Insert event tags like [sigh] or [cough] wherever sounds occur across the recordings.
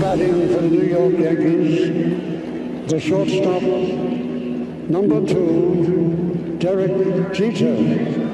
Batting for the New York Yankees, the shortstop, number two, Derek Jeter.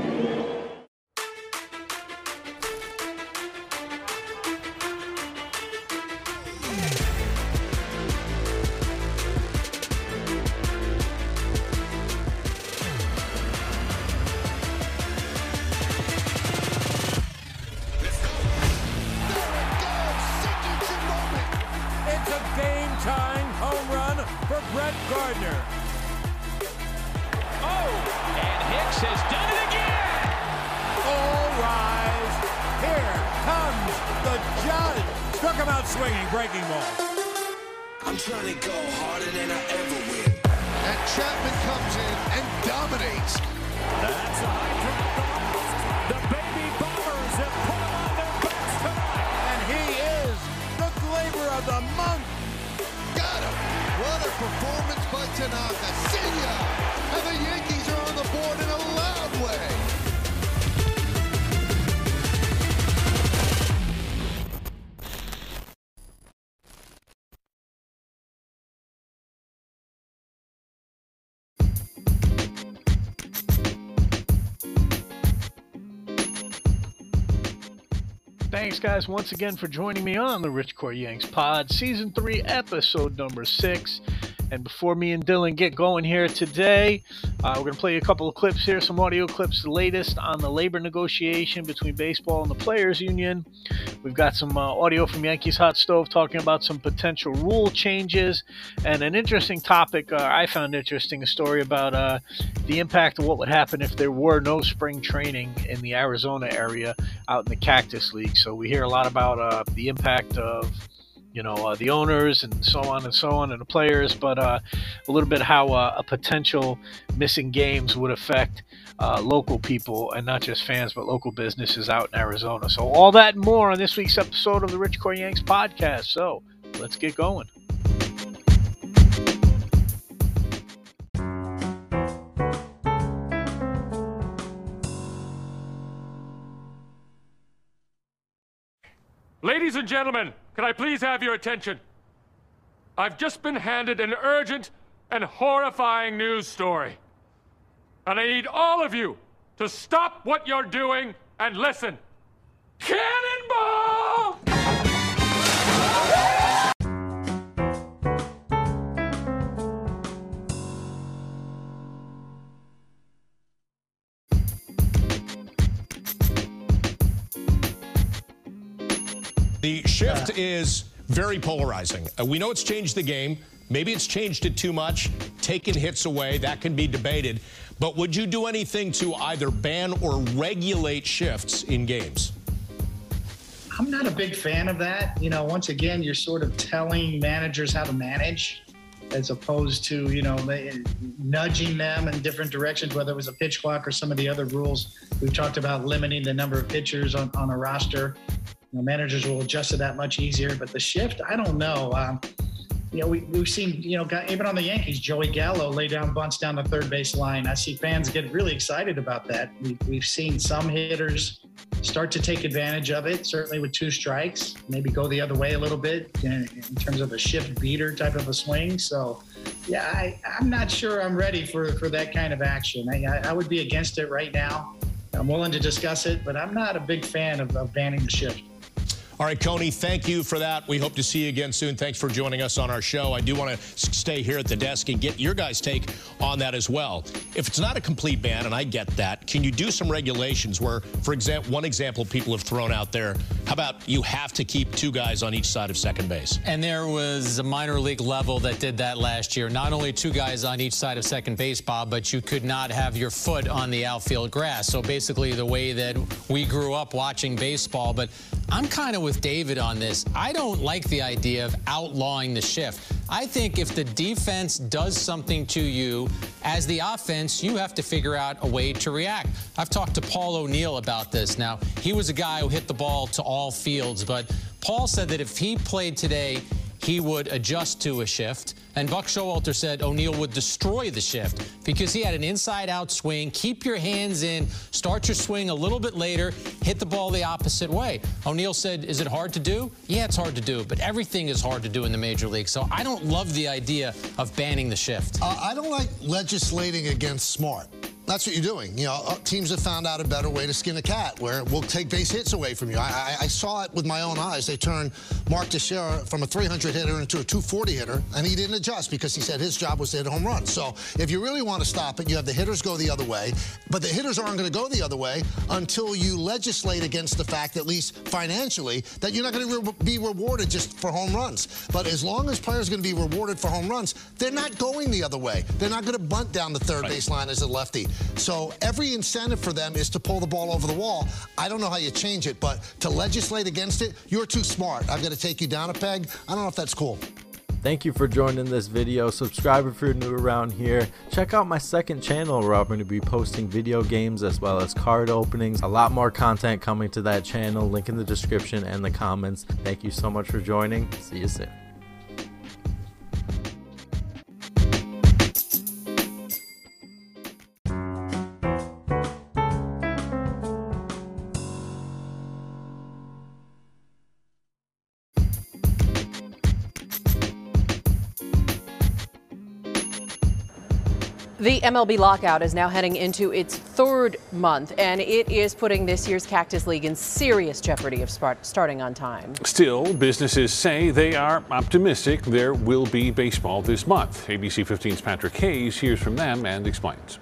Guys, once again for joining me on the Rich Core Yanks Pod, Season 3, Episode number 6. And before me and Dylan get going here today, uh, we're going to play a couple of clips here, some audio clips, the latest on the labor negotiation between baseball and the Players Union. We've got some uh, audio from Yankees Hot Stove talking about some potential rule changes and an interesting topic uh, I found interesting a story about uh, the impact of what would happen if there were no spring training in the Arizona area out in the Cactus League. So we hear a lot about uh, the impact of you know uh, the owners and so on and so on and the players but uh, a little bit how uh, a potential missing games would affect uh, local people and not just fans but local businesses out in arizona so all that and more on this week's episode of the rich core yanks podcast so let's get going Ladies and gentlemen, can I please have your attention? I've just been handed an urgent and horrifying news story. And I need all of you to stop what you're doing and listen. Cannonball! The shift is very polarizing. Uh, we know it's changed the game. Maybe it's changed it too much, taken hits away. That can be debated. But would you do anything to either ban or regulate shifts in games? I'm not a big fan of that. You know, once again, you're sort of telling managers how to manage as opposed to, you know, nudging them in different directions, whether it was a pitch clock or some of the other rules. We've talked about limiting the number of pitchers on, on a roster. You know, managers will adjust to that much easier, but the shift, I don't know. Um, you know, we, we've seen, you know, even on the Yankees, Joey Gallo lay down bunts down the third base line. I see fans get really excited about that. We, we've seen some hitters start to take advantage of it, certainly with two strikes, maybe go the other way a little bit in, in terms of a shift beater type of a swing. So, yeah, I, am not sure I'm ready for, for that kind of action. I, I, would be against it right now. I'm willing to discuss it, but I'm not a big fan of, of banning the shift. All right, Coney, thank you for that. We hope to see you again soon. Thanks for joining us on our show. I do want to stay here at the desk and get your guys' take on that as well. If it's not a complete ban, and I get that, can you do some regulations where, for example, one example people have thrown out there, how about you have to keep two guys on each side of second base? And there was a minor league level that did that last year. Not only two guys on each side of second base, Bob, but you could not have your foot on the outfield grass. So basically the way that we grew up watching baseball, but I'm kind of with David on this. I don't like the idea of outlawing the shift. I think if the defense does something to you as the offense, you have to figure out a way to react. I've talked to Paul O'Neill about this. Now, he was a guy who hit the ball to all fields, but Paul said that if he played today, he would adjust to a shift. And Buck Showalter said O'Neill would destroy the shift because he had an inside-out swing. Keep your hands in, start your swing a little bit later, hit the ball the opposite way. O'Neill said, is it hard to do? Yeah, it's hard to do, but everything is hard to do in the major league. So I don't love the idea of banning the shift. Uh, I don't like legislating against smart. That's what you're doing. You know, uh, teams have found out a better way to skin a cat, where we'll take base hits away from you. I, I, I saw it with my own eyes. They turned Mark Teixeira from a 300 hitter into a 240 hitter, and he didn't adjust because he said his job was to hit home runs. So if you really want to stop it, you have the hitters go the other way, but the hitters aren't going to go the other way until you legislate against the fact, at least financially, that you're not going to re be rewarded just for home runs. But as long as players are going to be rewarded for home runs, they're not going the other way. They're not going to bunt down the third right. baseline as a lefty. So every incentive for them is to pull the ball over the wall. I don't know how you change it, but to legislate against it, you're too smart. I've got to take you down a peg. I don't know if that's cool. Thank you for joining this video. Subscribe if you're new around here. Check out my second channel where I'm going to be posting video games as well as card openings. A lot more content coming to that channel. Link in the description and the comments. Thank you so much for joining. See you soon. MLB lockout is now heading into its third month, and it is putting this year's Cactus League in serious jeopardy of starting on time. Still, businesses say they are optimistic there will be baseball this month. ABC 15's Patrick Hayes hears from them and explains.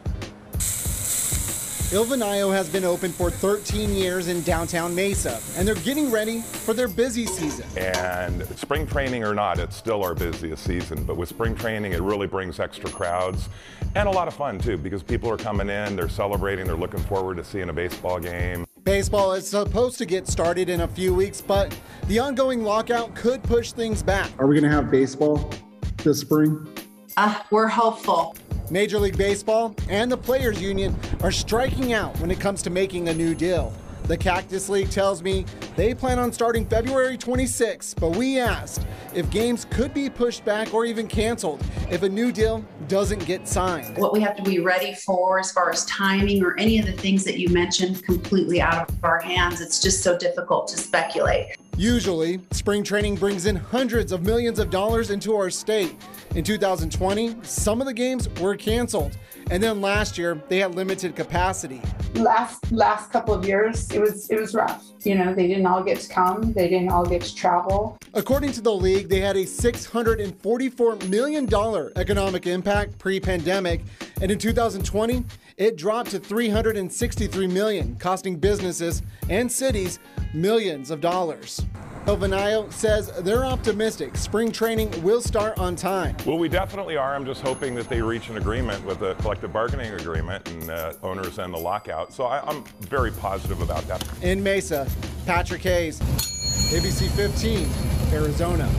Il Vinaio has been open for 13 years in downtown Mesa, and they're getting ready for their busy season. And spring training or not, it's still our busiest season. But with spring training, it really brings extra crowds and a lot of fun too, because people are coming in, they're celebrating, they're looking forward to seeing a baseball game. Baseball is supposed to get started in a few weeks, but the ongoing lockout could push things back. Are we going to have baseball this spring? Uh, we're hopeful. Major League Baseball and the Players Union are striking out when it comes to making a new deal. The Cactus League tells me they plan on starting February 26, but we asked if games could be pushed back or even canceled if a new deal doesn't get signed. What we have to be ready for as far as timing or any of the things that you mentioned completely out of our hands. It's just so difficult to speculate. Usually, spring training brings in hundreds of millions of dollars into our state. In 2020, some of the games were canceled. And then last year, they had limited capacity. Last last couple of years, it was it was rough. You know, they didn't all get to come. They didn't all get to travel. According to the league, they had a 644 million dollar economic impact pre-pandemic, and in 2020, it dropped to 363 million, costing businesses and cities millions of dollars. Il says they're optimistic spring training will start on time. Well, we definitely are. I'm just hoping that they reach an agreement with a collective bargaining agreement and uh, owners and the lockout. So I, I'm very positive about that. In Mesa, Patrick Hayes, ABC 15, Arizona.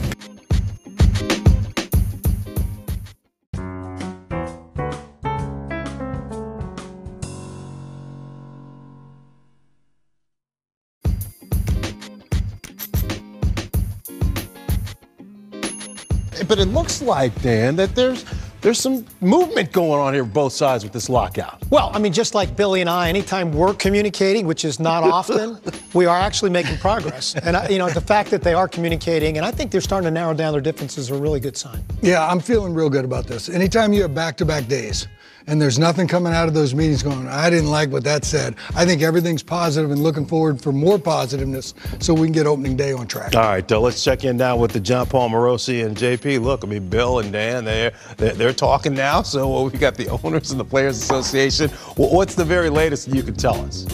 But it looks like, Dan, that there's there's some movement going on here both sides with this lockout. Well, I mean, just like Billy and I, anytime we're communicating, which is not often, [laughs] we are actually making progress. And, I, you know, the fact that they are communicating, and I think they're starting to narrow down their differences is a really good sign. Yeah, I'm feeling real good about this. Anytime you have back to back days, and there's nothing coming out of those meetings going, I didn't like what that said. I think everything's positive and looking forward for more positiveness so we can get opening day on track. All right, though, let's check in now with the Jon Paul Morosi and JP. Look, I mean, Bill and Dan, they're, they're, they're talking now. So we've got the [laughs] owners and the Players Association. Well, what's the very latest you can tell us?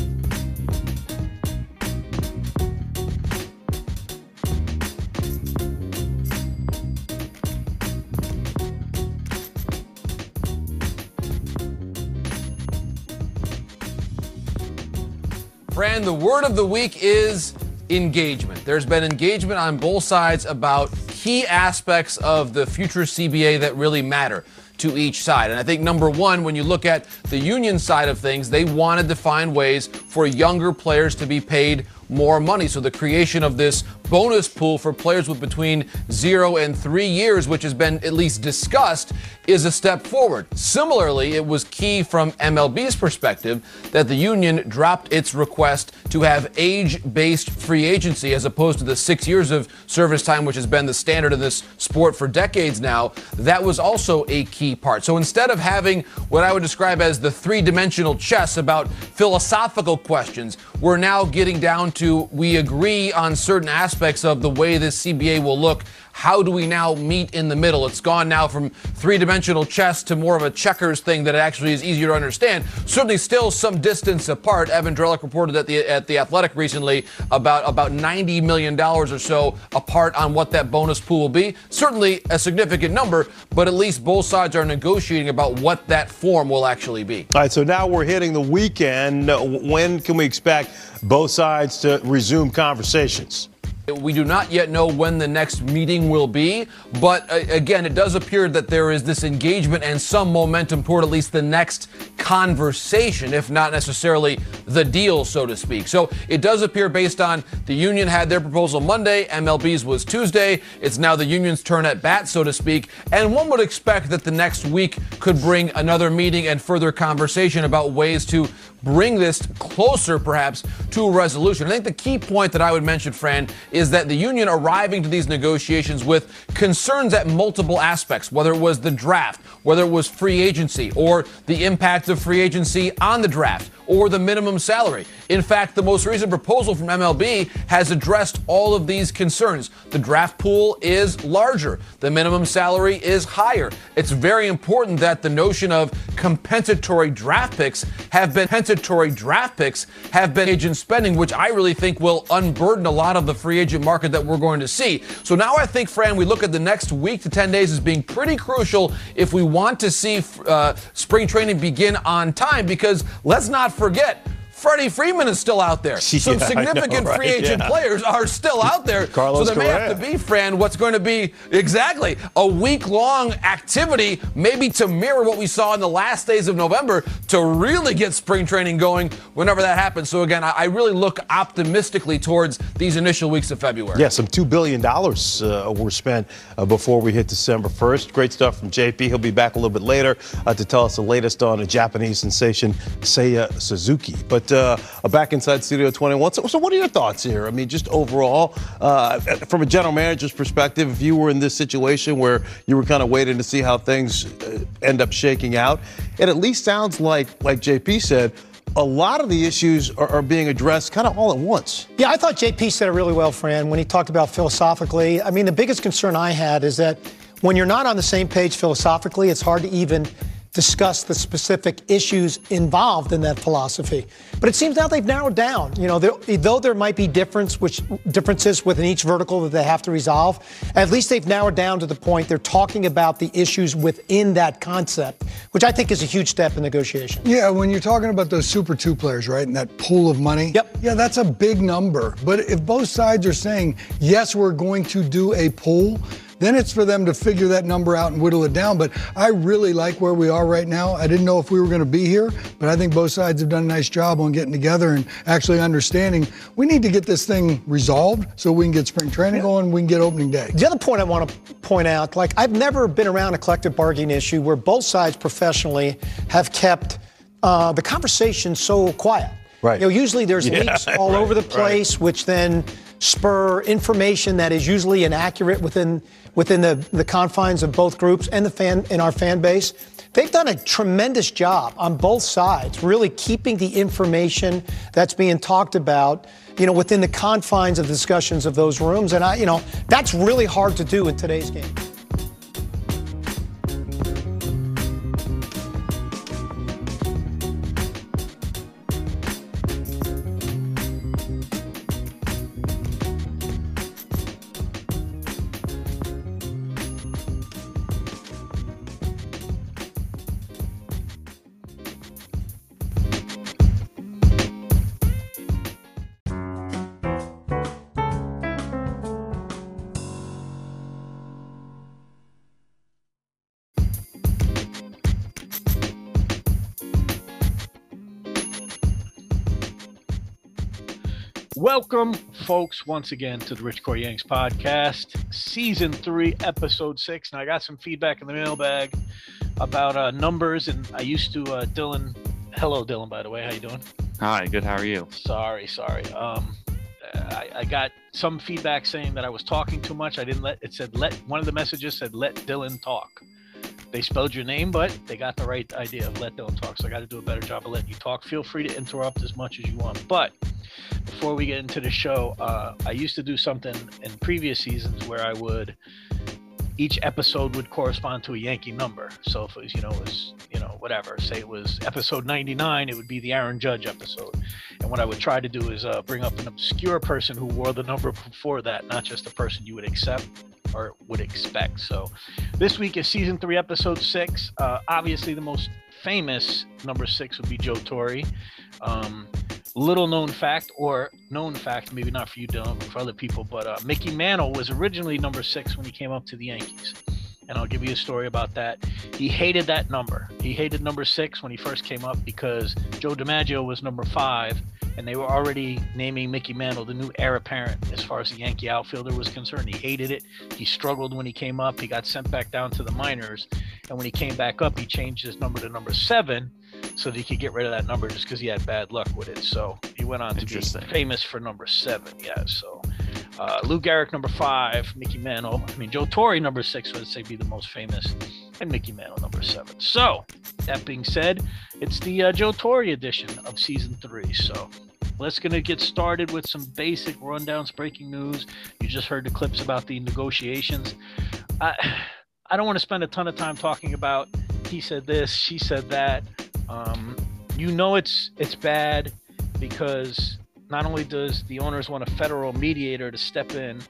Fran, the word of the week is engagement. There's been engagement on both sides about key aspects of the future CBA that really matter to each side. And I think number one, when you look at the union side of things, they wanted to find ways for younger players to be paid more money. So the creation of this bonus pool for players with between zero and three years, which has been at least discussed, is a step forward. Similarly, it was key from MLB's perspective that the union dropped its request to have age based free agency as opposed to the six years of service time, which has been the standard in this sport for decades now. That was also a key part. So instead of having what I would describe as the three dimensional chess about philosophical questions, we're now getting down to we agree on certain aspects of the way this CBA will look how do we now meet in the middle? It's gone now from three dimensional chess to more of a checkers thing that actually is easier to understand. Certainly still some distance apart. Evan Drellich reported at the at the Athletic recently about about 90 million dollars or so apart on what that bonus pool will be. Certainly a significant number, but at least both sides are negotiating about what that form will actually be. All right, so now we're hitting the weekend. When can we expect both sides to resume conversations? We do not yet know when the next meeting will be, but uh, again, it does appear that there is this engagement and some momentum toward at least the next conversation, if not necessarily the deal, so to speak. So it does appear based on the union had their proposal Monday, MLB's was Tuesday. It's now the union's turn at bat, so to speak. And one would expect that the next week could bring another meeting and further conversation about ways to bring this closer, perhaps, to a resolution. I think the key point that I would mention, Fran, is that the union arriving to these negotiations with concerns at multiple aspects, whether it was the draft, whether it was free agency, or the impact of free agency on the draft or the minimum salary. In fact, the most recent proposal from MLB has addressed all of these concerns. The draft pool is larger, the minimum salary is higher. It's very important that the notion of compensatory draft picks have been compensatory draft picks have been agent spending, which I really think will unburden a lot of the free agent market that we're going to see. So now I think, Fran, we look at the next week to 10 days as being pretty crucial if we want to see uh, spring training begin on time because let's not forget Freddie Freeman is still out there. [laughs] Some yeah, significant know, right? free agent yeah. players are still out there. [laughs] Carlos so there Correa. may have to be, Fran, what's going to be exactly a week long activity, maybe to mirror what we saw in the last days of November to really get spring training going whenever that happens. So again, I, really look optimistically towards these initial weeks of February. Yeah, some $2 billion uh, were spent uh, before we hit December 1st. Great stuff from JP. He'll be back a little bit later uh, to tell us the latest on a Japanese sensation, Seiya Suzuki. But uh, back inside Studio 21. So, so, what are your thoughts here? I mean, just overall, uh, from a general manager's perspective, if you were in this situation where you were kind of waiting to see how things uh, end up shaking out, it at least sounds like, like JP said, a lot of the issues are, are, being addressed kind of all at once. Yeah, I thought JP said it really well, Fran, when he talked about philosophically. I mean, the biggest concern I had is that when you're not on the same page philosophically, it's hard to even discuss the specific issues involved in that philosophy. But it seems now they've narrowed down. You know, though there might be difference, which differences within each vertical that they have to resolve, at least they've narrowed down to the point they're talking about the issues within that concept, which I think is a huge step in negotiation. Yeah, when you're talking about those Super Two players, right, and that pool of money. Yep. Yeah, that's a big number. But if both sides are saying yes, we're going to do a pool then it's for them to figure that number out and whittle it down. But I really like where we are right now. I didn't know if we were going to be here, but I think both sides have done a nice job on getting together and actually understanding we need to get this thing resolved so we can get spring training going, we can get opening day. The other point I want to point out, like I've never been around a collective bargaining issue where both sides professionally have kept uh, the conversation so quiet. Right. You know, usually there's yeah, leaks [laughs] all right, over the place, right. which then spur information that is usually inaccurate within within the, the confines of both groups and the fan in our fan base. They've done a tremendous job on both sides, really keeping the information that's being talked about, you know, within the confines of the discussions of those rooms. And I, you know, that's really hard to do in today's game. Welcome, folks, once again to the Rich Core Yanks podcast, season three, episode six. And I got some feedback in the mailbag about uh, numbers, and I used to, uh, Dylan. Hello, Dylan, by the way. How you doing? Hi, good. How are you? Sorry, sorry. Um, I, I got some feedback saying that I was talking too much. I didn't let it said let one of the messages said let Dylan talk. They spelled your name, but they got the right idea of let Dylan talk. So I got to do a better job of letting you talk. Feel free to interrupt as much as you want. But before we get into the show, uh, I used to do something in previous seasons where I would each episode would correspond to a Yankee number. So if it was, you know, it was, you know, whatever, say it was episode 99, it would be the Aaron Judge episode. And what I would try to do is uh, bring up an obscure person who wore the number before that, not just the person you would accept or would expect. So this week is season three, episode six. Uh, obviously, the most famous number six would be Joe Torre. Um, little known fact, or known fact, maybe not for you, Dylan, for other people, but uh, Mickey Mantle was originally number six when he came up to the Yankees. And I'll give you a story about that. He hated that number. He hated number six when he first came up because Joe DiMaggio was number five, and they were already naming Mickey Mantle the new heir apparent as far as the Yankee outfielder was concerned. He hated it. He struggled when he came up. He got sent back down to the minors. And when he came back up, he changed his number to number seven so that he could get rid of that number just because he had bad luck with it. So he went on to be famous for number seven. Yeah. So uh, Lou Gehrig, number five, Mickey Mantle. I mean, Joe Torre, number six, would say be the most famous, and Mickey Mantle, number seven. So that being said, it's the uh, Joe Torre edition of season three. So let's gonna get started with some basic rundowns, breaking news. You just heard the clips about the negotiations. I, I don't want to spend a ton of time talking about he said this, she said that. Um, you know it's it's bad because not only does the owners want a federal mediator to step in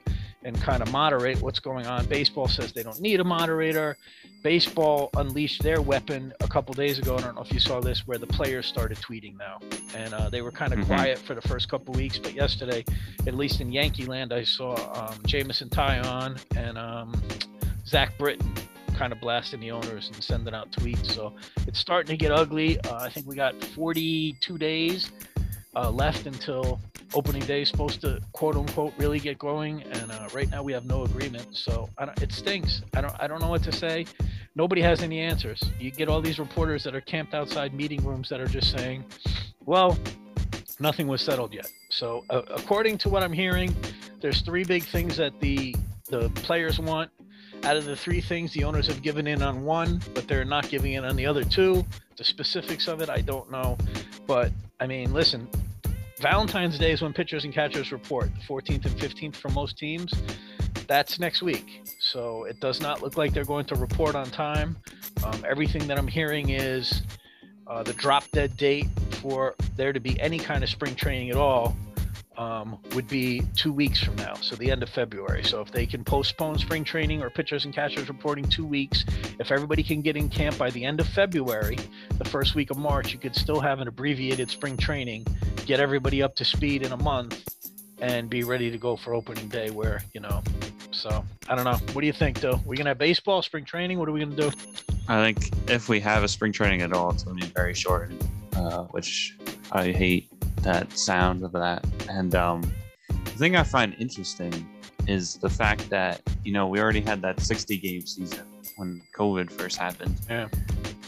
and kind of moderate what's going on, baseball says they don't need a moderator. Baseball unleashed their weapon a couple days ago. I don't know if you saw this, where the players started tweeting now, and uh, they were kind of mm-hmm. quiet for the first couple weeks. But yesterday, at least in Yankee land, I saw um, Jameson Taillon and um, Zach Britton kind of blasting the owners and sending out tweets. So it's starting to get ugly. Uh, I think we got 42 days uh, left until opening day is supposed to quote unquote really get going, and uh, right now we have no agreement. So it stinks. I don't I don't know what to say. Nobody has any answers. You get all these reporters that are camped outside meeting rooms that are just saying, "Well, nothing was settled yet." So uh, according to what I'm hearing, there's three big things that the the players want out of the three things, the owners have given in on one, but they're not giving in on the other two. The specifics of it, I don't know. But I mean, listen, Valentine's Day is when pitchers and catchers report, the 14th and 15th for most teams. That's next week. So it does not look like they're going to report on time. Um, everything that I'm hearing is uh, the drop dead date for there to be any kind of spring training at all um, would be two weeks from now, so the end of February. So if they can postpone spring training or pitchers and catchers reporting two weeks, if everybody can get in camp by the end of February, the first week of March, you could still have an abbreviated spring training, get everybody up to speed in a month, and be ready to go for opening day. Where you know, so I don't know. What do you think, though? We're gonna have baseball, spring training? What are we gonna do? I think if we have a spring training at all, it's gonna be very short, uh, which I hate that sound of that. And um, the thing I find interesting is the fact that you know we already had that 60 game season when COVID first happened. Yeah.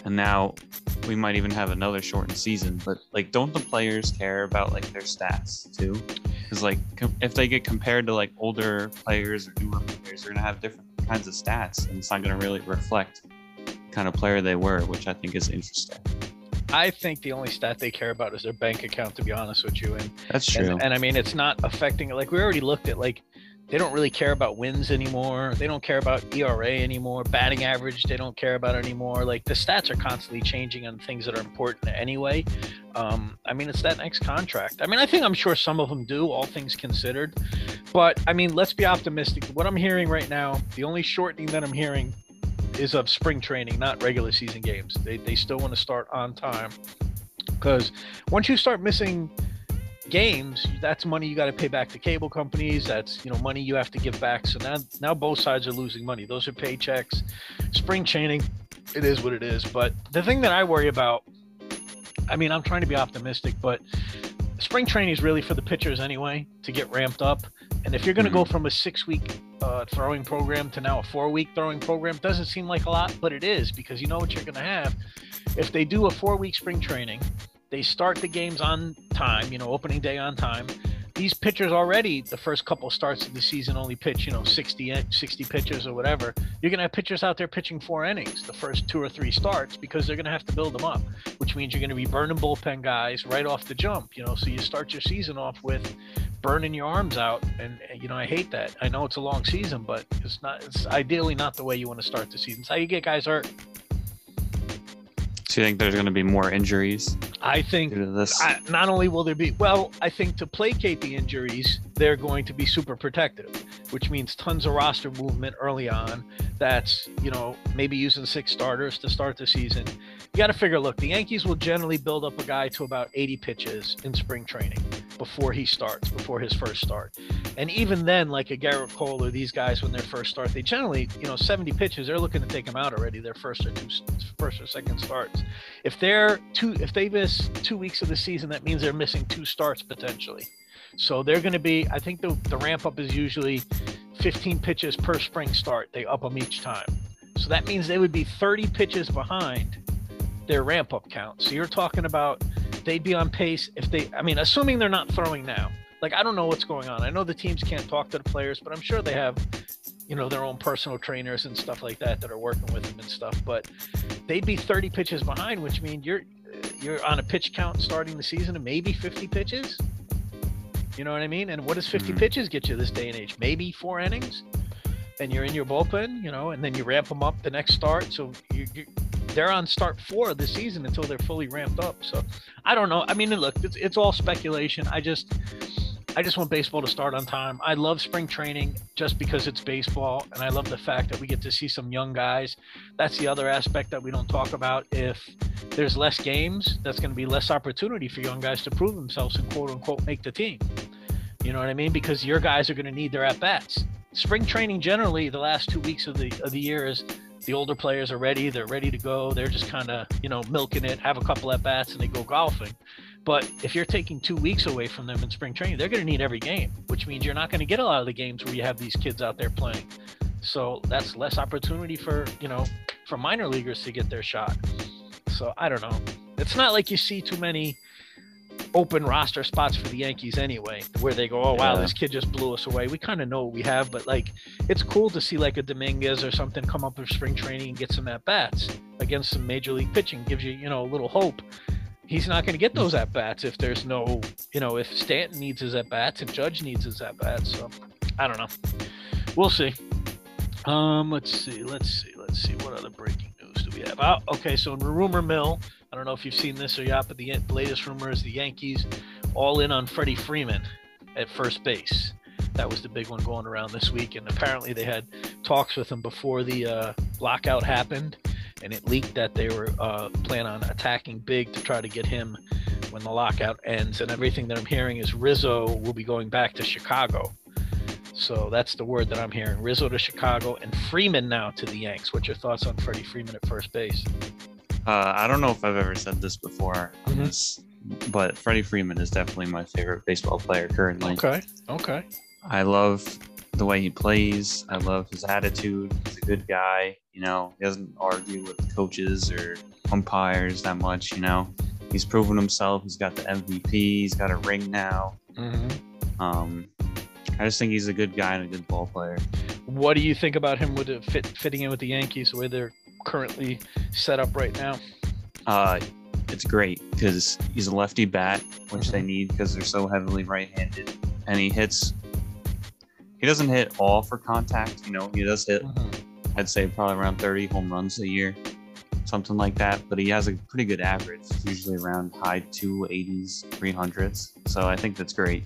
And now we might even have another shortened season. But like, don't the players care about like their stats too? Because like, com- if they get compared to like older players or newer players, they're gonna have different kinds of stats, and it's not gonna really reflect kind of player they were, which I think is interesting. I think the only stat they care about is their bank account, to be honest with you. And that's true. And, and I mean, it's not affecting. Like we already looked at, like they don't really care about wins anymore. They don't care about ERA anymore. Batting average, they don't care about anymore. Like the stats are constantly changing on things that are important anyway. Um, I mean, it's that next contract. I mean, I think I'm sure some of them do, all things considered. But I mean, let's be optimistic. What I'm hearing right now, the only shortening that I'm hearing is of spring training, not regular season games. They, they still want to start on time because once you start missing games, that's money you got to pay back to cable companies. That's you know money you have to give back. So now now both sides are losing money. Those are paychecks. Spring training, it is what it is. But the thing that I worry about, I mean, I'm trying to be optimistic, but spring training is really for the pitchers anyway to get ramped up. And if you're going to go from a six week uh, throwing program to now a four week throwing program, doesn't seem like a lot, but it is because you know what you're going to have. If they do a four week spring training, they start the games on time, you know, opening day on time. These pitchers already, the first couple starts of the season, only pitch, you know, 60, 60 pitchers or whatever. You're going to have pitchers out there pitching four innings the first two or three starts because they're going to have to build them up, which means you're going to be burning bullpen guys right off the jump, you know. So you start your season off with burning your arms out. And, you know, I hate that. I know it's a long season, but it's not, it's ideally not the way you want to start the season. It's how you get guys hurt. So you think there's going to be more injuries? I think this? I, not only will there be, well, I think to placate the injuries, they're going to be super protective, which means tons of roster movement early on. That's, you know, maybe using six starters to start the season. You got to figure, look, the Yankees will generally build up a guy to about 80 pitches in spring training before he starts, before his first start. And even then, like a Gerrit Cole or these guys, when they first start, they generally, you know, 70 pitches, they're looking to take them out already, their first or two, first or second starts. If they're two, if they miss two weeks of the season, that means they're missing two starts potentially. So they're going to be, I think the, the ramp up is usually 15 pitches per spring start. They up them each time. So that means they would be 30 pitches behind their ramp up count. So you're talking about they'd be on pace if they, I mean, assuming they're not throwing now. Like, I don't know what's going on. I know the teams can't talk to the players, but I'm sure they have, you know, their own personal trainers and stuff like that that are working with them and stuff. But they'd be 30 pitches behind, which means you're, you're on a pitch count starting the season of maybe 50 pitches. You know what I mean? And what does 50 Mhm. pitches get you this day and age? Maybe four innings, and you're in your bullpen, you know, and then you ramp them up the next start. So you, you they're on start four of the season until they're fully ramped up. So I don't know. I mean, look, it's, it's all speculation. I just I just want baseball to start on time. I love spring training just because it's baseball, and I love the fact that we get to see some young guys. That's the other aspect that we don't talk about. If there's less games, that's going to be less opportunity for young guys to prove themselves and quote unquote make the team. You know what I mean? Because your guys are going to need their at bats. Spring training generally, the last two weeks of the of the year is the older players are ready. They're ready to go. They're just kind of you know milking it, have a couple at bats, and they go golfing. But if you're taking two weeks away from them in spring training, they're going to need every game, which means you're not going to get a lot of the games where you have these kids out there playing. So that's less opportunity for you know for minor leaguers to get their shot. So I don't know. It's not like you see too many open roster spots for the Yankees anyway, where they go, "Oh wow, Yeah. this kid just blew us away." We kind of know what we have, but like, it's cool to see like a Dominguez or something come up with spring training and get some at bats against some major league pitching. Gives you, you know, a little hope. He's not going to get those at bats if there's no, you know, if Stanton needs his at bats and Judge needs his at bats. So, I don't know. We'll see. Um, let's see, let's see, let's see. What other breaking news do we have? Oh, okay. So in rumor mill, I don't know if you've seen this or not, but the, latest rumor is the Yankees all in on Freddie Freeman at first base. That was the big one going around this week, and apparently they had talks with him before the uh, lockout happened, and it leaked that they were uh, planning on attacking big to try to get him when the lockout ends. And everything that I'm hearing is Rizzo will be going back to Chicago. So that's the word that I'm hearing. Rizzo to Chicago and Freeman now to the Yanks. What's your thoughts on Freddie Freeman at first base? Uh, I don't know if I've ever said this before on this, but Freddie Freeman is definitely my favorite baseball player currently. Okay. Okay. I love the way he plays. I love his attitude. He's a good guy. You know, he doesn't argue with coaches or umpires that much. You know, he's proven himself. He's got the MVP. He's got a ring now. Mm-hmm. Um, I just think he's a good guy and a good ball player. What do you think about him with fit, fitting in with the Yankees the way they're currently set up right now? Uh, it's great because he's a lefty bat, which they need because they're so heavily right-handed, and he hits. He doesn't hit all for contact, you know. He does hit, mm-hmm. I'd say, probably around 30 home runs a year, something like that. But he has a pretty good average, usually around high 280s, 300s. So I think that's great.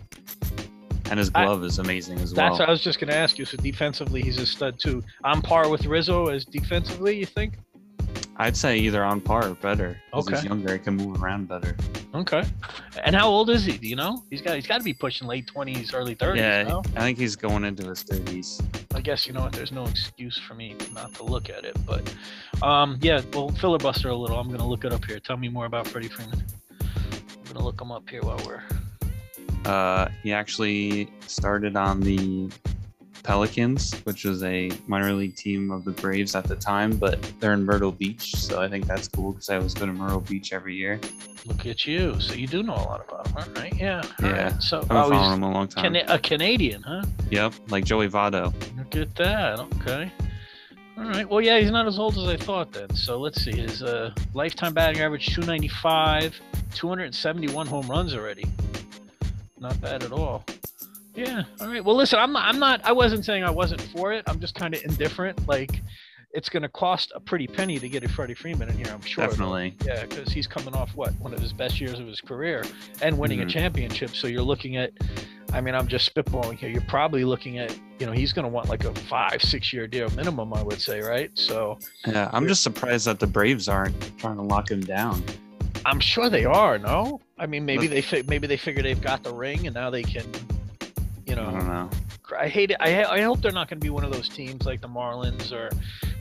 And his I- glove is amazing as That's well. what I was just going to ask you. So defensively, he's a stud too. On par with Rizzo as defensively, you think? I'd say either on par or better. 'cause He's Okay. younger, he can move around better. Okay. And how old is he? Do you know? He's got he's got to be pushing late twenties, early thirties. yeah, no? I think he's going into his 30s. I guess you know what. There's no excuse for me not to look at it, but um, yeah. Well, filibuster a little. I'm gonna look it up here. Tell me more about Freddie Freeman. I'm gonna look him up here while we're Uh, he actually started on the Pelicans, which was a minor league team of the Braves at the time, but they're in Myrtle Beach, so I think that's cool because I always go to Myrtle Beach every year. Look at you. So you do know a lot about them, right? Yeah. all Yeah. right. So I've been oh, following him a long time. Cana- a Canadian, huh? Yep, like Joey Votto. Look at that. Okay. All right. Well, yeah, he's not as old as I thought then. So let's see. His uh, lifetime batting average 295, 271 home runs already. Not bad at all. Yeah. All right. Well, listen, I'm not, I'm not. I wasn't saying I wasn't for it. I'm just kind of indifferent. Like, it's going to cost a pretty penny to get a Freddie Freeman in here. I'm sure. Definitely. Yeah, because he's coming off what one of his best years of his career and winning Mhm. a championship. So you're looking at. I mean, I'm just spitballing here. You're probably looking at, you know, he's going to want like a five, six year deal minimum, I would say, right? So Yeah, I'm just surprised that the Braves aren't trying to lock him down. I'm sure they are. No, I mean, maybe they fi- maybe they figure they've got the ring and now they can, you know. I don't know. I hate it. I, I hope they're not going to be one of those teams like the Marlins or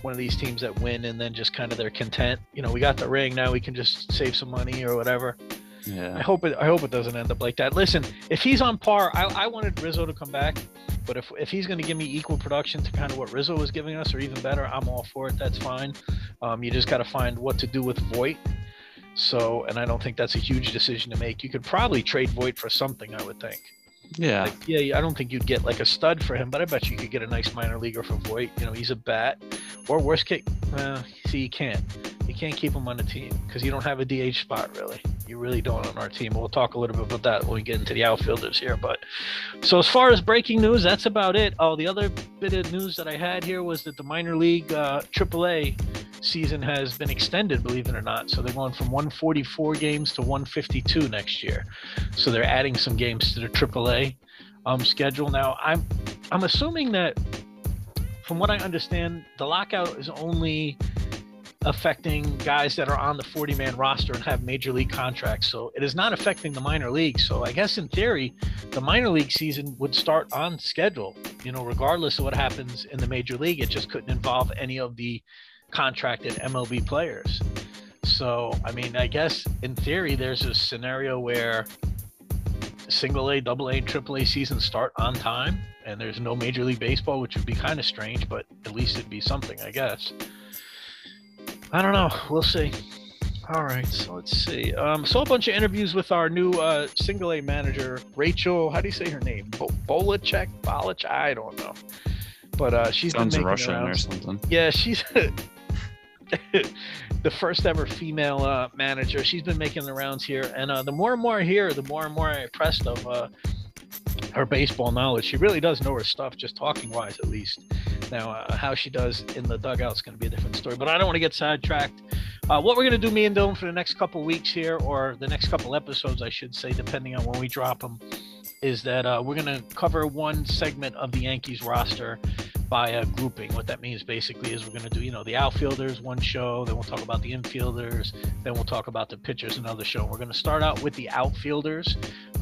one of these teams that win and then just kind of they're content. You know, we got the ring now. We can just save some money or whatever. Yeah. I hope it. I hope it doesn't end up like that. Listen, if he's on par, I, I wanted Rizzo to come back, but if if he's going to give me equal production to kind of what Rizzo was giving us, or even better, I'm all for it. That's fine. Um, you just got to find what to do with Voit. So, and I don't think that's a huge decision to make. You could probably trade Voit for something. I would think. Yeah. Like, yeah, I don't think you'd get like a stud for him, but I bet you could get a nice minor leaguer for Voit. You know, he's a bat. Or worst case, uh, see, you can't. Can't keep him on the team because you don't have a DH spot really. You really don't on our team. We'll talk a little bit about that when we get into the outfielders here. But so as far as breaking news, that's about it. Oh, the other bit of news that I had here was that the minor league uh, AAA season has been extended, believe it or not. So they're going from 144 games to 152 next year. So they're adding some games to the AAA um, schedule. Now, I'm I'm assuming that, from what I understand, the lockout is only affecting guys that are on the 40 man roster and have major league contracts. So it is not affecting the minor leagues. So I guess in theory, the minor league season would start on schedule, you know, regardless of what happens in the major league. It just couldn't involve any of the contracted MLB players. So, I mean, I guess in theory, there's a scenario where single A, double A, triple A seasons start on time, and there's no Major League Baseball, which would be kind of strange, but at least it'd be something, I guess. I don't know. We'll see. All right, so let's see. Um, saw a bunch of interviews with our new uh, single A manager, Rachel. How do you say her name? Bo- Bolachek, Bolach? I don't know. But uh, she's Sounds Russian or something. Yeah, she's [laughs] the first ever female uh, manager. She's been making the rounds here, and uh, the more and more I hear, the more and more I'm impressed of uh, her baseball knowledge. She really does know her stuff, just talking wise, at least. Now, uh, how she does in the dugout is going to be a different story, but I don't want to get sidetracked. Uh, what we're going to do, me and Dylan, for the next couple weeks here, or the next couple episodes, I should say, depending on when we drop them, is that uh, we're going to cover one segment of the Yankees roster by a grouping. What that means basically is we're going to do, you know, the outfielders one show, then we'll talk about the infielders, then we'll talk about the pitchers another show. We're going to start out with the outfielders.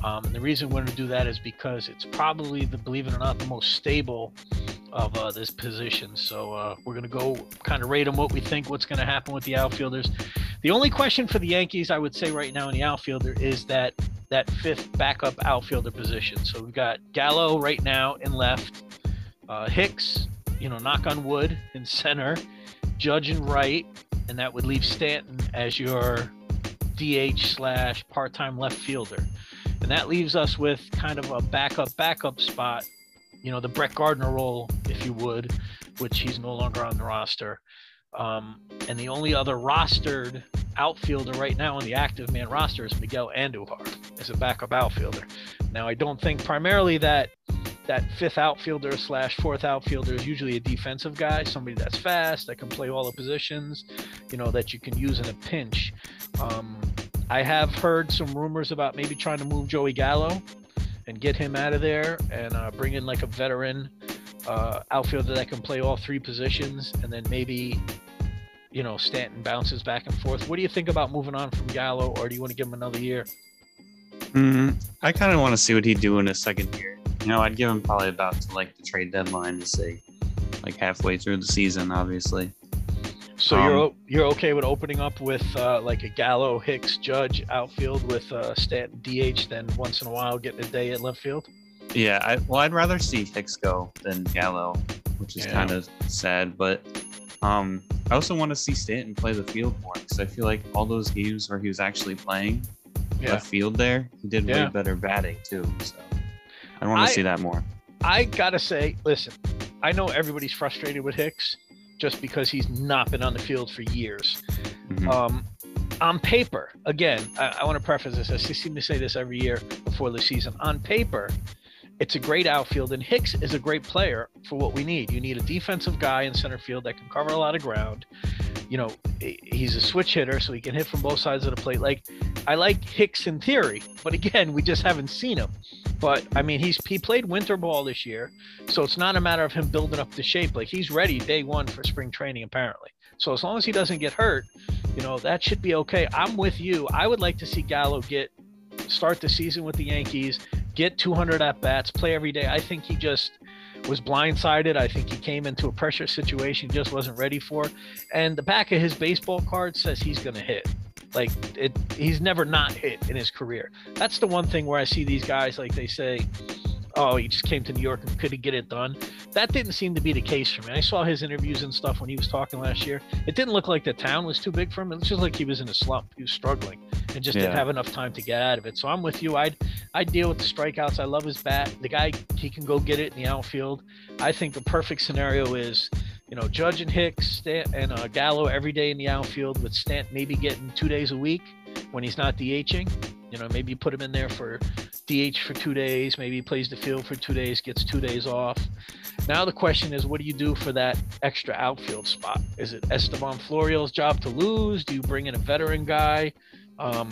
Um, and the reason we're going to do that is because it's probably the, believe it or not, the most stable of uh, this position. So uh, we're going to go kind of rate them what we think, what's going to happen with the outfielders. The only question for the Yankees, I would say right now in the outfielder, is that that fifth backup outfielder position. So we've got Gallo right now in left, uh, Hicks, you know, knock on wood in center, Judge and right, and that would leave Stanton as your DH slash part-time left fielder, and that leaves us with kind of a backup backup spot, you know, the Brett Gardner role, if you would, which he's no longer on the roster. Um, and the only other rostered outfielder right now on the active man roster is Miguel Andujar as a backup outfielder. Now, I don't think primarily that that fifth outfielder slash fourth outfielder is usually a defensive guy, somebody that's fast, that can play all the positions, you know, that you can use in a pinch. Um, I have heard some rumors about maybe trying to move Joey Gallo and get him out of there and uh, bring in like a veteran uh, outfielder that can play all three positions, and then maybe you know Stanton bounces back and forth. What do you think about moving on from Gallo, or do you want to give him another year? Mm, I kind of want to see what he'd do in a second year. You know, I'd give him probably about to like the trade deadline to see, like halfway through the season, obviously. So Um, you're you're okay with opening up with uh, like a Gallo, Hicks, Judge outfield with uh, Stanton DH, then once in a while getting a day at left field? Yeah, I, well, I'd rather see Hicks go than Gallo, which is Yeah. kind of sad. But um, I also want to see Stanton play the field more because I feel like all those games where he was actually playing Yeah. left field there, he did Yeah. way better batting too. So I want I- to see that more. I gotta say, listen, I know everybody's frustrated with Hicks just because he's not been on the field for years. Mm-hmm. Um, on paper, again, I, I want to preface this. I seem to say this every year before the season. On paper, it's a great outfield, and Hicks is a great player for what we need. You need a defensive guy in center field that can cover a lot of ground. You know, he's a switch hitter, so he can hit from both sides of the plate. Like, I like Hicks in theory, but again, we just haven't seen him. But I mean, he's he played winter ball this year, so it's not a matter of him building up the shape. Like he's ready day one for spring training, apparently. So as long as he doesn't get hurt, you know that should be okay. I'm with you. I would like to see Gallo get start the season with the Yankees, get 200 at bats, play every day. I think he just was blindsided. I think he came into a pressure situation just wasn't ready for. And the back of his baseball card says he's going to hit. Like it, he's never not hit in his career. That's the one thing where I see these guys like they say, "Oh, he just came to New York and couldn't get it done." That didn't seem to be the case for me. I saw his interviews and stuff when he was talking last year. It didn't look like the town was too big for him. It was just like he was in a slump. He was struggling and just didn't have enough time to get out of it. So I'm with you. I'd I'd deal with the strikeouts. I love his bat. The guy he can go get it in the outfield. I think the perfect scenario is, you know, Judge and Hicks and uh, Gallo every day in the outfield with Stant maybe getting two days a week when he's not DHing. You know, maybe you put him in there for DH for two days. Maybe he plays the field for two days, gets two days off. Now the question is, what do you do for that extra outfield spot? Is it Esteban Florial's job to lose? Do you bring in a veteran guy? Um,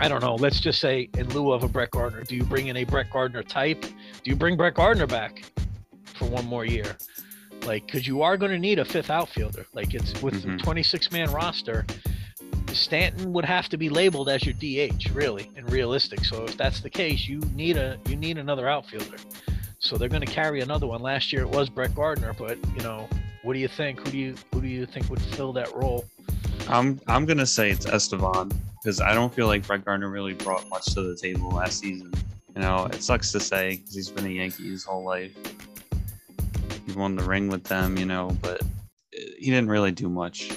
I don't know. Let's just say in lieu of a Brett Gardner, do you bring in a Brett Gardner type? Do you bring Brett Gardner back for one more year? Like, because you are going to need a fifth outfielder. Like, it's with the 26 man roster, Stanton would have to be labeled as your DH, really, and realistic. So if that's the case, you need a you need another outfielder. So they're going to carry another one. Last year it was Brett Gardner, but you know, what do you think? Who do you who do you think would fill that role? I'm I'm gonna say it's Esteban because I don't feel like Brett Gardner really brought much to the table last season. You know, it sucks to say because he's been a Yankee his whole life. He won the ring with them, you know, but uh, he didn't really do much.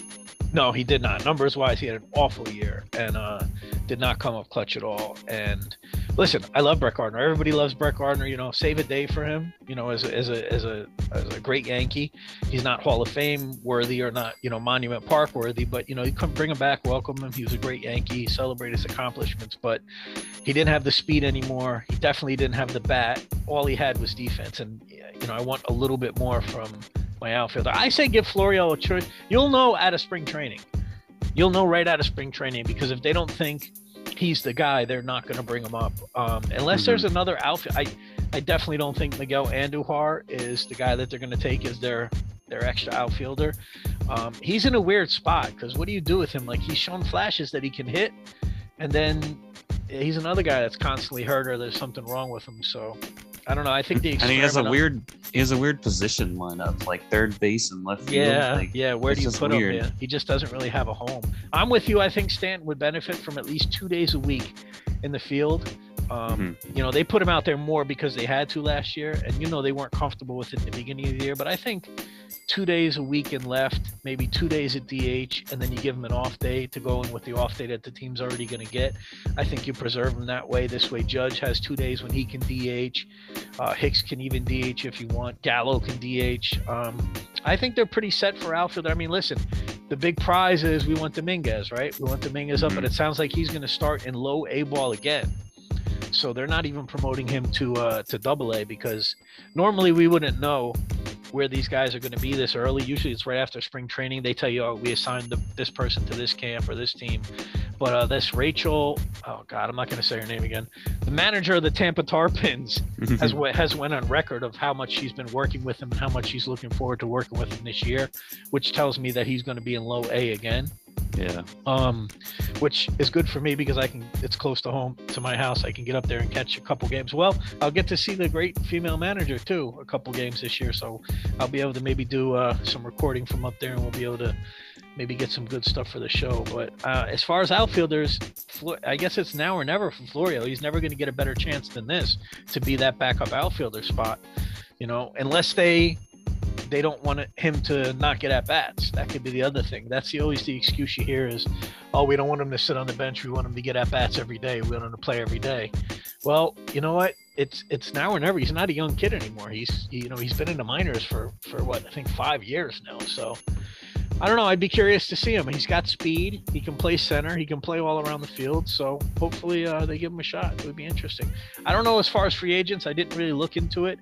No, he did not. Numbers wise, he had an awful year and uh, did not come up clutch at all. And listen, I love Brett Gardner. Everybody loves Brett Gardner. You know, save a day for him. You know, as a, as a as a as a great Yankee. He's not Hall of Fame worthy or not, you know, Monument Park worthy. But you know, you come bring him back, welcome him. He was a great Yankee. Celebrate his accomplishments, but he didn't have the speed anymore. He definitely didn't have the bat. All he had was defense, and you know, I want a little bit more from my outfielder. I say give Florial a choice. You'll know out of spring training. You'll know right out of spring training because if they don't think he's the guy, they're not going to bring him up. Um, unless there's another outfit. I, I definitely don't think Miguel Andujar is the guy that they're going to take as their their extra outfielder. Um, he's in a weird spot because what do you do with him? Like he's shown flashes that he can hit, and then he's another guy that's constantly hurt or there's something wrong with him. So I don't know. I think the And he has a weird he has a weird position lineup, like third base and left field. Yeah, like, yeah. Where do you put weird. him? Yeah, he just doesn't really have a home. I'm with you. I think Stanton would benefit from at least two days a week in the field. Um, Mm-hmm. You know, they put him out there more because they had to last year, and you know they weren't comfortable with it in the beginning of the year. But I think two days a week in left, maybe two days at DH, and then you give him an off day to go in with the off day that the team's already going to get. I think you preserve him that way. This way, Judge has two days when he can DH. Uh, Hicks can even DH if you want. Gallo can DH. Um, I think they're pretty set for outfield. I mean, listen, the big prize is we want Dominguez, right? We want Dominguez up, but it sounds like he's going to start in low A ball again. So they're not even promoting him to uh, to Double A because normally we wouldn't know where these guys are going to be this early. Usually it's right after spring training. They tell you, oh, we assigned the, this person to this camp or this team. But uh, this Rachel, oh God, I'm not going to say her name again. The manager of the Tampa Tarpons [laughs] has has went on record of how much she's been working with him and how much she's looking forward to working with him this year, which tells me that he's going to be in low A again. Yeah. Um, which is good for me because I can. It's close to home to my house. I can get up there and catch a couple games. Well, I'll get to see the great female manager too a couple games this year, so I'll be able to maybe do uh, some recording from up there, and we'll be able to maybe get some good stuff for the show. But uh, as far as outfielders, I guess it's now or never for Florial. He's never going to get a better chance than this to be that backup outfielder spot. You know, unless they they don't want him to not get at bats. That could be the other thing. That's the always the excuse you hear is, oh, we don't want him to sit on the bench. We want him to get at bats every day. We want him to play every day. Well, you know what? It's it's now or never. He's not a young kid anymore. He's you know he's been in the minors for for what I think five years now. So I don't know. I'd be curious to see him. He's got speed. He can play center. He can play all around the field. So hopefully uh, they give him a shot. It would be interesting. I don't know as far as free agents. I didn't really look into it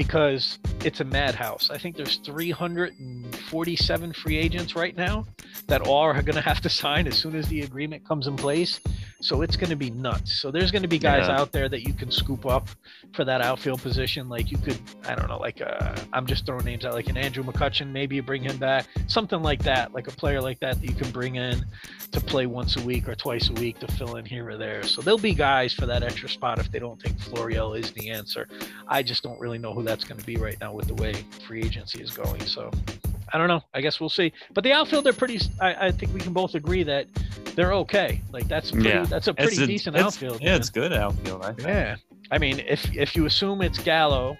because it's a madhouse. I think there's 347 free agents right now that all are going to have to sign as soon as the agreement comes in place. So it's going to be nuts. So there's going to be guys Yeah. out there that you can scoop up for that outfield position. Like you could, I don't know, like uh, I'm just throwing names out, like an Andrew McCutchen, maybe you bring him back, something like that, like a player like that that you can bring in to play once a week or twice a week to fill in here or there. So there'll be guys for that extra spot if they don't think Florial is the answer. I just don't really know who that's going to be right now with the way free agency is going. So I don't know. I guess we'll see. But the outfield, they're pretty. I, I think we can both agree that they're okay. Like that's pretty, yeah. that's a pretty decent it's- outfield. Yeah, man. it's good outfield. I think. Yeah, I mean, if if you assume it's Gallo,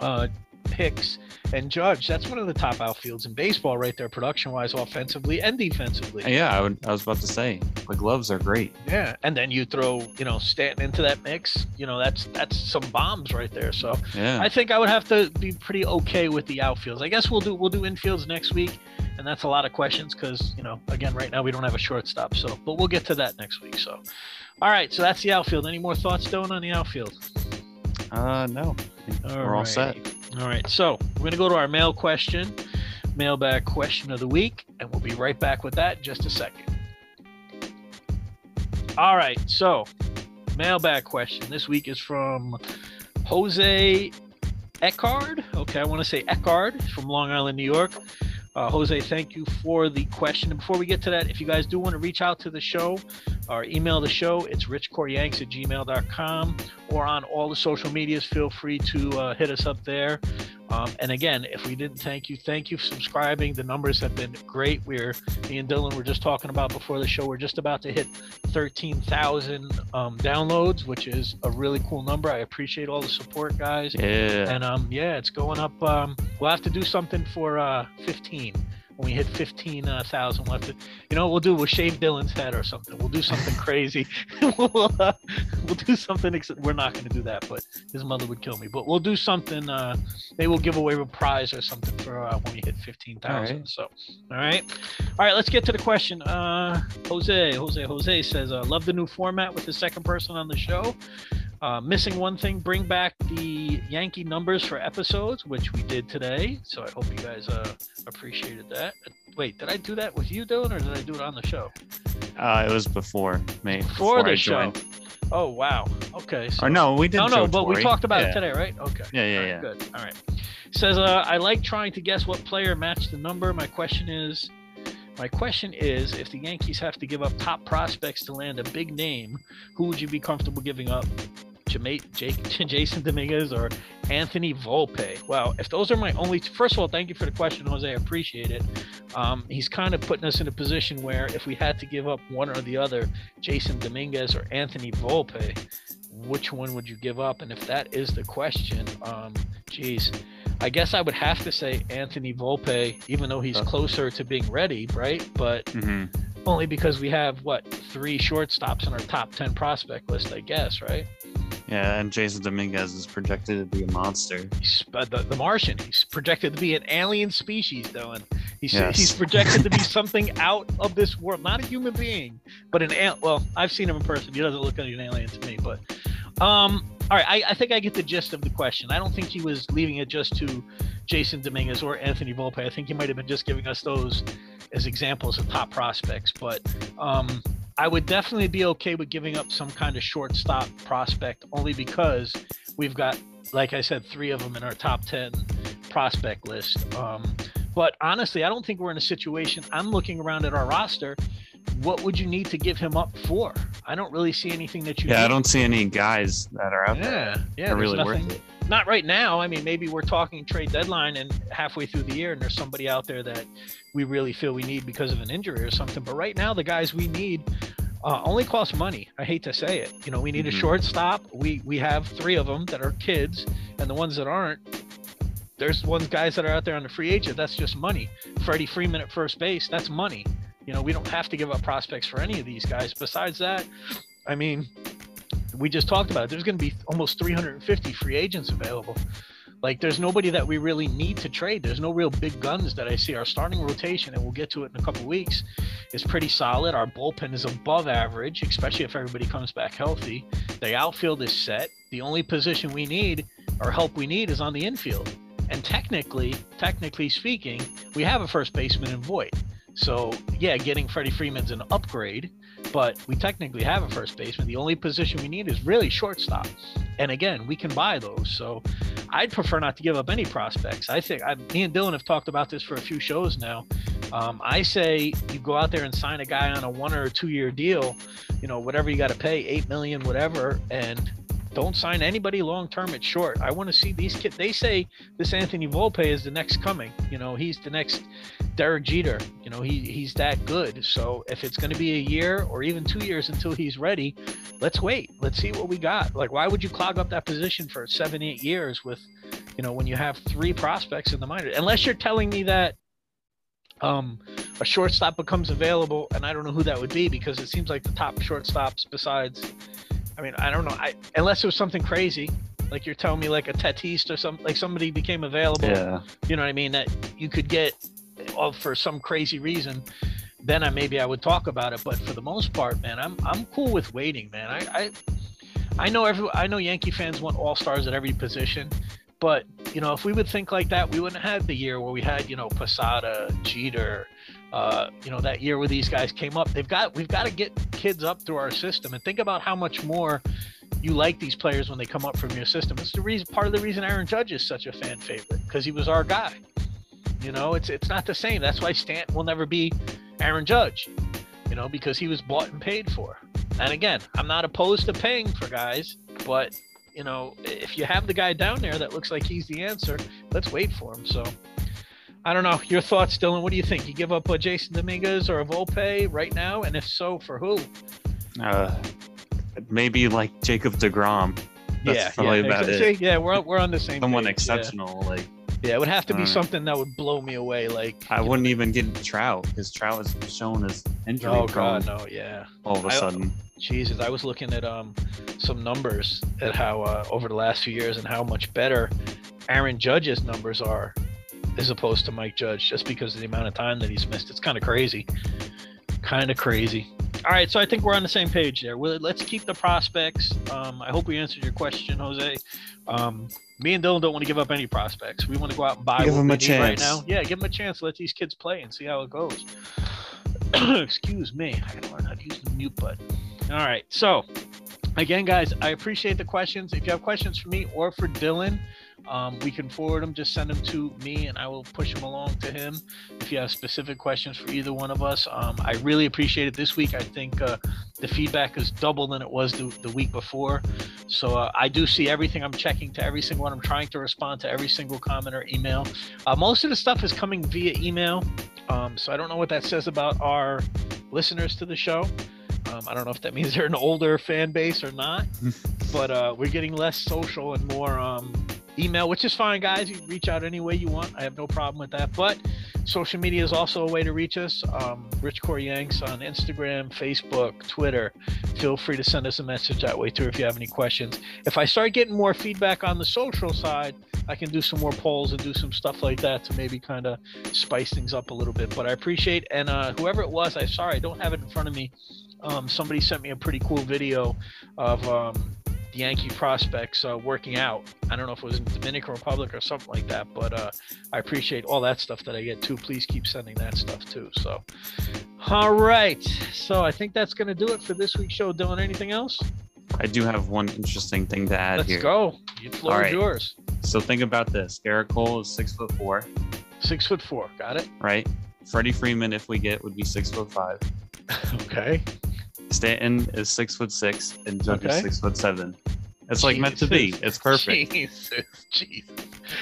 uh, Hicks, and Judge, that's one of the top outfields in baseball, right there, production-wise, offensively and defensively. Yeah, I, would, I was about to say the gloves are great. Yeah, and then you throw, you know, Stanton into that mix. You know, that's that's some bombs right there. So Yeah. I think I would have to be pretty okay with the outfields. I guess we'll do we'll do infields next week, and that's a lot of questions because you know, again, right now we don't have a shortstop. So, but we'll get to that next week. So, all right, so that's the outfield. Any more thoughts, Dylan, on the outfield? Uh, no. Think We're all set. All right, so we're going to go to our mail question, mailbag question of the week, and we'll be right back with that in just a second. All right, so mailbag question this week is from Jose Eckard. Okay, I want to say Eckard from Long Island, New York. Uh, Jose, thank you for the question. And before we get to that, if you guys do want to reach out to the show or email the show, it's richcoryanks at gmail.com or on all the social medias, feel free to uh, hit us up there. Um, and again, if we didn't thank you, thank you for subscribing. The numbers have been great. We're me and Dylan were just talking about before the show. We're just about to hit 13,000 um, downloads, which is a really cool number. I appreciate all the support, guys. Yeah. And um, yeah, it's going up. Um, we'll have to do something for uh, 15. When we hit 15,000, we'll have you know, what we'll do. We'll shave Dylan's head or something. We'll do something crazy. [laughs] we'll, uh, we'll do something. Ex- we're not going to do that, but his mother would kill me. But we'll do something. Uh, maybe we'll give away a prize or something for uh, when we hit 15,000. All right. So, all right, all right. Let's get to the question. Uh, Jose, Jose, Jose says, uh, "Love the new format with the second person on the show." Uh, missing one thing, bring back the Yankee numbers for episodes, which we did today. So I hope you guys uh, appreciated that. Wait, did I do that with you, Dylan, or did I do it on the show? Uh, it was before me. For the I show. joined. Oh wow. Okay. Or no, we did No, no, but we talked about Yeah. it today, right? Okay. Yeah, yeah, right, yeah. Good. All right. Says uh, I like trying to guess what player matched the number. My question is, my question is, if the Yankees have to give up top prospects to land a big name, who would you be comfortable giving up? Jama- Jake, [laughs] Jasson Dominguez or Anthony Volpe. Wow, if those are my only, first of all, thank you for the question, Jose. I appreciate it. Um, he's kind of putting us in a position where if we had to give up one or the other, Jasson Dominguez or Anthony Volpe, which one would you give up? And if that is the question, um, geez, I guess I would have to say Anthony Volpe, even though he's closer to being ready, right? But Mhm. only because we have what three shortstops in our top ten prospect list, I guess, right? Yeah, and Jasson Dominguez is projected to be a monster. He's, uh, the, the Martian. He's projected to be an alien species, Dylan. He's Yes. he's projected to be something out of this world, not a human being, but an al- well. I've seen him in person. He doesn't look like an alien to me, but um. All right, I, I think I get the gist of the question. I don't think he was leaving it just to Jasson Dominguez or Anthony Volpe. I think he might have been just giving us those as examples of top prospects. But um, I would definitely be okay with giving up some kind of shortstop prospect only because we've got, like I said, three of them in our top 10 prospect list. Um, But honestly, I don't think we're in a situation. I'm looking around at our roster. What would you need to give him up for? I don't really see anything that you. Yeah, need. I don't see any guys that are out Yeah, there. yeah, that are really nothing- worth it. Not right now. I mean, maybe we're talking trade deadline and halfway through the year, and there's somebody out there that we really feel we need because of an injury or something. But right now, the guys we need uh, only cost money. I hate to say it. You know, we need Mhm. a shortstop. We we have three of them that are kids, and the ones that aren't, there's ones guys that are out there on the free agent. That's just money. Freddie Freeman at first base. That's money. You know, we don't have to give up prospects for any of these guys. Besides that, I mean, we just talked about it. There's going to be almost 350 free agents available. Like, there's nobody that we really need to trade. There's no real big guns that I see. Our starting rotation, and we'll get to it in a couple weeks, is pretty solid. Our bullpen is above average, especially if everybody comes back healthy. The outfield is set. The only position we need or help we need is on the infield. And technically, technically speaking, we have a first baseman in Voit. So yeah, getting Freddie Freeman's an upgrade, but we technically have a first baseman. The only position we need is really shortstop. And again, we can buy those. So I'd prefer not to give up any prospects. I think I, me and Dylan have talked about this for a few shows now. Um, I say you go out there and sign a guy on a one or a two year deal, you know, whatever you got to pay, eight million, whatever, and don't sign anybody long term at short. I want to see these kids. They say this Anthony Volpe is the next coming. You know, he's the next Derek Jeter. You know, he he's that good. So if it's going to be a year or even two years until he's ready, let's wait. Let's see what we got. Like, why would you clog up that position for seven, eight years with, you know, when you have three prospects in the minor? Unless you're telling me that um, a shortstop becomes available, and I don't know who that would be because it seems like the top shortstops besides, I mean, I don't know, I unless it was something crazy, like you're telling me like a Tatis or something, like somebody became available. Yeah. You know what I mean? That you could get, well, for some crazy reason, then I maybe I would talk about it. But for the most part, man, I'm I'm cool with waiting, man. I I, I know every I know Yankee fans want all stars at every position. But you know, if we would think like that, we wouldn't have had the year where we had, you know, Posada, Jeter, uh, you know, that year where these guys came up. They've got we've got to get kids up through our system and think about how much more you like these players when they come up from your system. It's the reason part of the reason Aaron Judge is such a fan favorite because he was our guy. You know, it's it's not the same. That's why Stanton will never be Aaron Judge. You know, because he was bought and paid for. And again, I'm not opposed to paying for guys, but you know, if you have the guy down there that looks like he's the answer, let's wait for him. So I don't know. [laughs] Your thoughts, Dylan? What do you think? You give up a Jasson Dominguez or a Volpe right now? And if so, for who? Uh, maybe like Jacob deGrom. That's yeah, probably yeah, about exactly. it. Yeah, we're we're on the same. Someone page, yeah. exceptional, like Yeah, it would have to be Uh, something that would blow me away. Like, I wouldn't even get Trout because Trout is shown as injury oh god, no, yeah. All of a I- sudden, Jesus, I was looking at um some numbers at how uh, over the last few years and how much better Aaron Judge's numbers are as opposed to Mike Judge, just because of the amount of time that he's missed. It's kind of crazy, kind of crazy. All right, so I think we're on the same page there. Well, let's keep the prospects. Um, I hope we answered your question, Jose. Um, me and Dylan don't want to give up any prospects. We want to go out and buy Give them a chance right now. Yeah, give them a chance. Let these kids play and see how it goes. [clears throat] Excuse me. I gotta learn how to use the mute button. All right. So, again, guys, I appreciate the questions. If you have questions for me or for Dylan, um, we can forward them. Just send them to me, and I will push them along to him. If you have specific questions for either one of us, um, I really appreciate it this week. I think uh, the feedback is double than it was the, the week before. So uh, I do see everything. I'm checking to every single one. I'm trying to respond to every single comment or email. Uh, most of the stuff is coming via email. Um, so I don't know what that says about our listeners to the show. Um, I don't know if that means they're an older fan base or not, [laughs] but uh, we're getting less social and more um, email, which is fine, guys. You reach out any way you want. I have no problem with that. But social media is also a way to reach us. Um, Rich Core Yanks on Instagram, Facebook, Twitter. Feel free to send us a message that way too if you have any questions. If I start getting more feedback on the social side, I can do some more polls and do some stuff like that to maybe kind of spice things up a little bit. But I appreciate and uh, whoever it was, I sorry I don't have it in front of me. Um, somebody sent me a pretty cool video of um, Yankee prospects uh, working out. I don't know if it was in Dominican Republic or something like that, but uh, I appreciate all that stuff that I get too. Please keep sending that stuff too. So, all right. So I think that's going to do it for this week's show. Dylan, anything else? I do have one interesting thing to add Let's here. go. The floor right. yours. So think about this: Gerrit Cole is six foot four. Six foot four. Got it. right? Freddie Freeman, if we get, would be six foot five. [laughs] Okay. Stanton is six foot six, and Judge Okay. is six foot seven. It's like meant to be. It's perfect. Jesus, Jesus.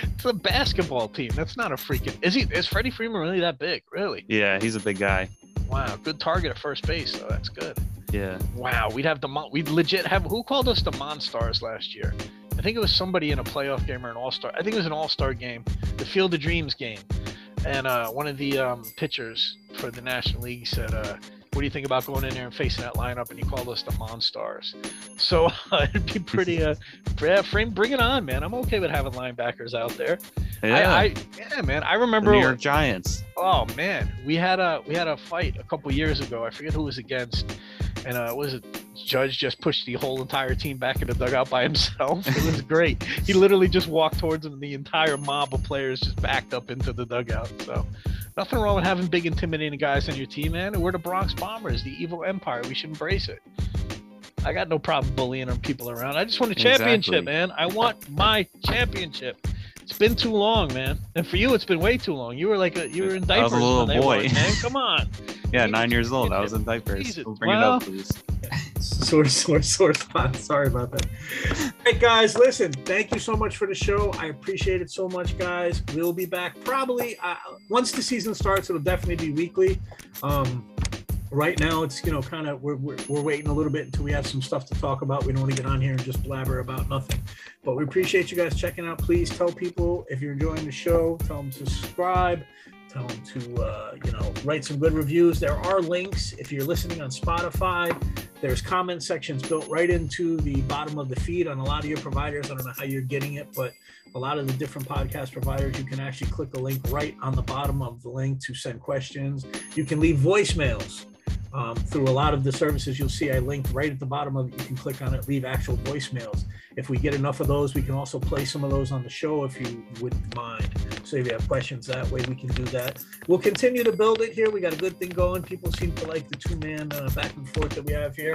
It's a basketball team. That's not a freaking. Is he? Is Freddie Freeman really that big? Really? Yeah, he's a big guy. Wow. Good target at first base. So that's good. Yeah. Wow. We'd have the Mon- we'd legit have who called us the Monstars last year? I think it was somebody in a playoff game or an All Star. I think it was an All Star game, the Field of Dreams game, and uh, one of the um, pitchers for the National League said, uh, "What do you think about going in there and facing that lineup?" And he called us the Monstars. So uh, [laughs] it'd be pretty. Uh, yeah, frame, bring it on, man. I'm okay with having linebackers out there. Yeah. I, I, yeah, man. I The remember. New York Giants. Oh man, we had a we had a fight a couple years ago. I forget who was against, and uh, was it Judge just pushed the whole entire team back in the dugout by [laughs] himself. It was [laughs] great. he literally just walked towards him, and the entire mob of players just backed up into the dugout. So. Nothing wrong with having big, intimidating guys on your team, man. We're the Bronx Bombers, the evil empire. We should embrace it. I got no problem bullying people around. I just want a championship, Exactly. man. I want my championship. It's been too long, man. And for you, it's been way too long. You were like a, you were in diapers. I was a little boy. won, man. [laughs] Come on. Yeah, nine years old. I was in diapers. Jesus. Don't bring Well- it up, please. [laughs] Sore, sore, sore spot. Sorry about that. Hey guys, listen. Thank you so much for the show. I appreciate it so much, guys. We'll be back probably uh, once the season starts. It'll definitely be weekly. Um, right now, it's you know kind of we're, we're we're waiting a little bit until we have some stuff to talk about. We don't want to get on here and just blabber about nothing. But we appreciate you guys checking out. Please tell people if you're enjoying the show. Tell them to subscribe. To uh, you know write some good reviews. There are links if you're listening on Spotify. There's comment sections built right into the bottom of the feed on a lot of your providers. I don't know how you're getting it, but a lot of the different podcast providers, you can actually click a link right on the bottom of the link to send questions. You can leave voicemails. Um, through a lot of the services, you'll see I linked right at the bottom of it. You can click on it, leave actual voicemails. If we get enough of those, we can also play some of those on the show if you wouldn't mind. So if you have questions that way, we can do that. We'll continue to build it here. We got a good thing going. People seem to like the two man uh, back and forth that we have here.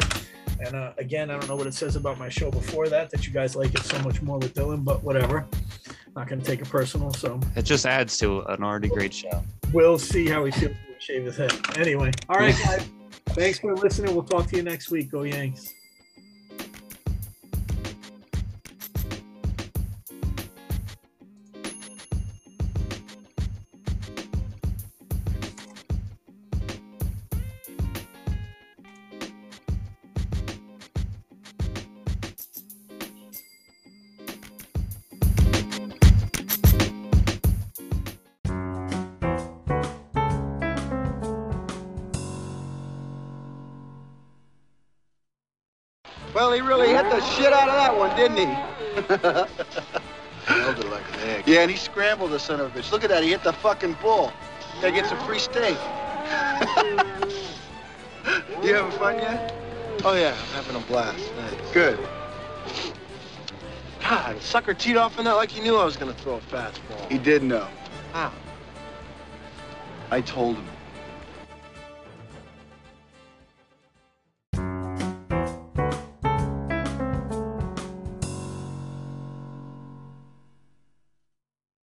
And uh, again, I don't know what it says about my show before that, that you guys like it so much more with Dylan, but whatever. Not going to take it personal. So It just adds to an already great show. we'll see how he feels shave his head. Anyway, all right, guys. Thanks for listening. We'll talk to you next week. Go Yanks. Didn't he? Held it like an egg. Yeah, and he scrambled the son of a bitch. Look at that. He hit the fucking bull. Gotta get some free steak. [laughs] you having fun yet? Oh, yeah, I'm having a blast. Thanks. Good. God, sucker teed off in that like he knew I was going to throw a fastball. He did know. How? I told him.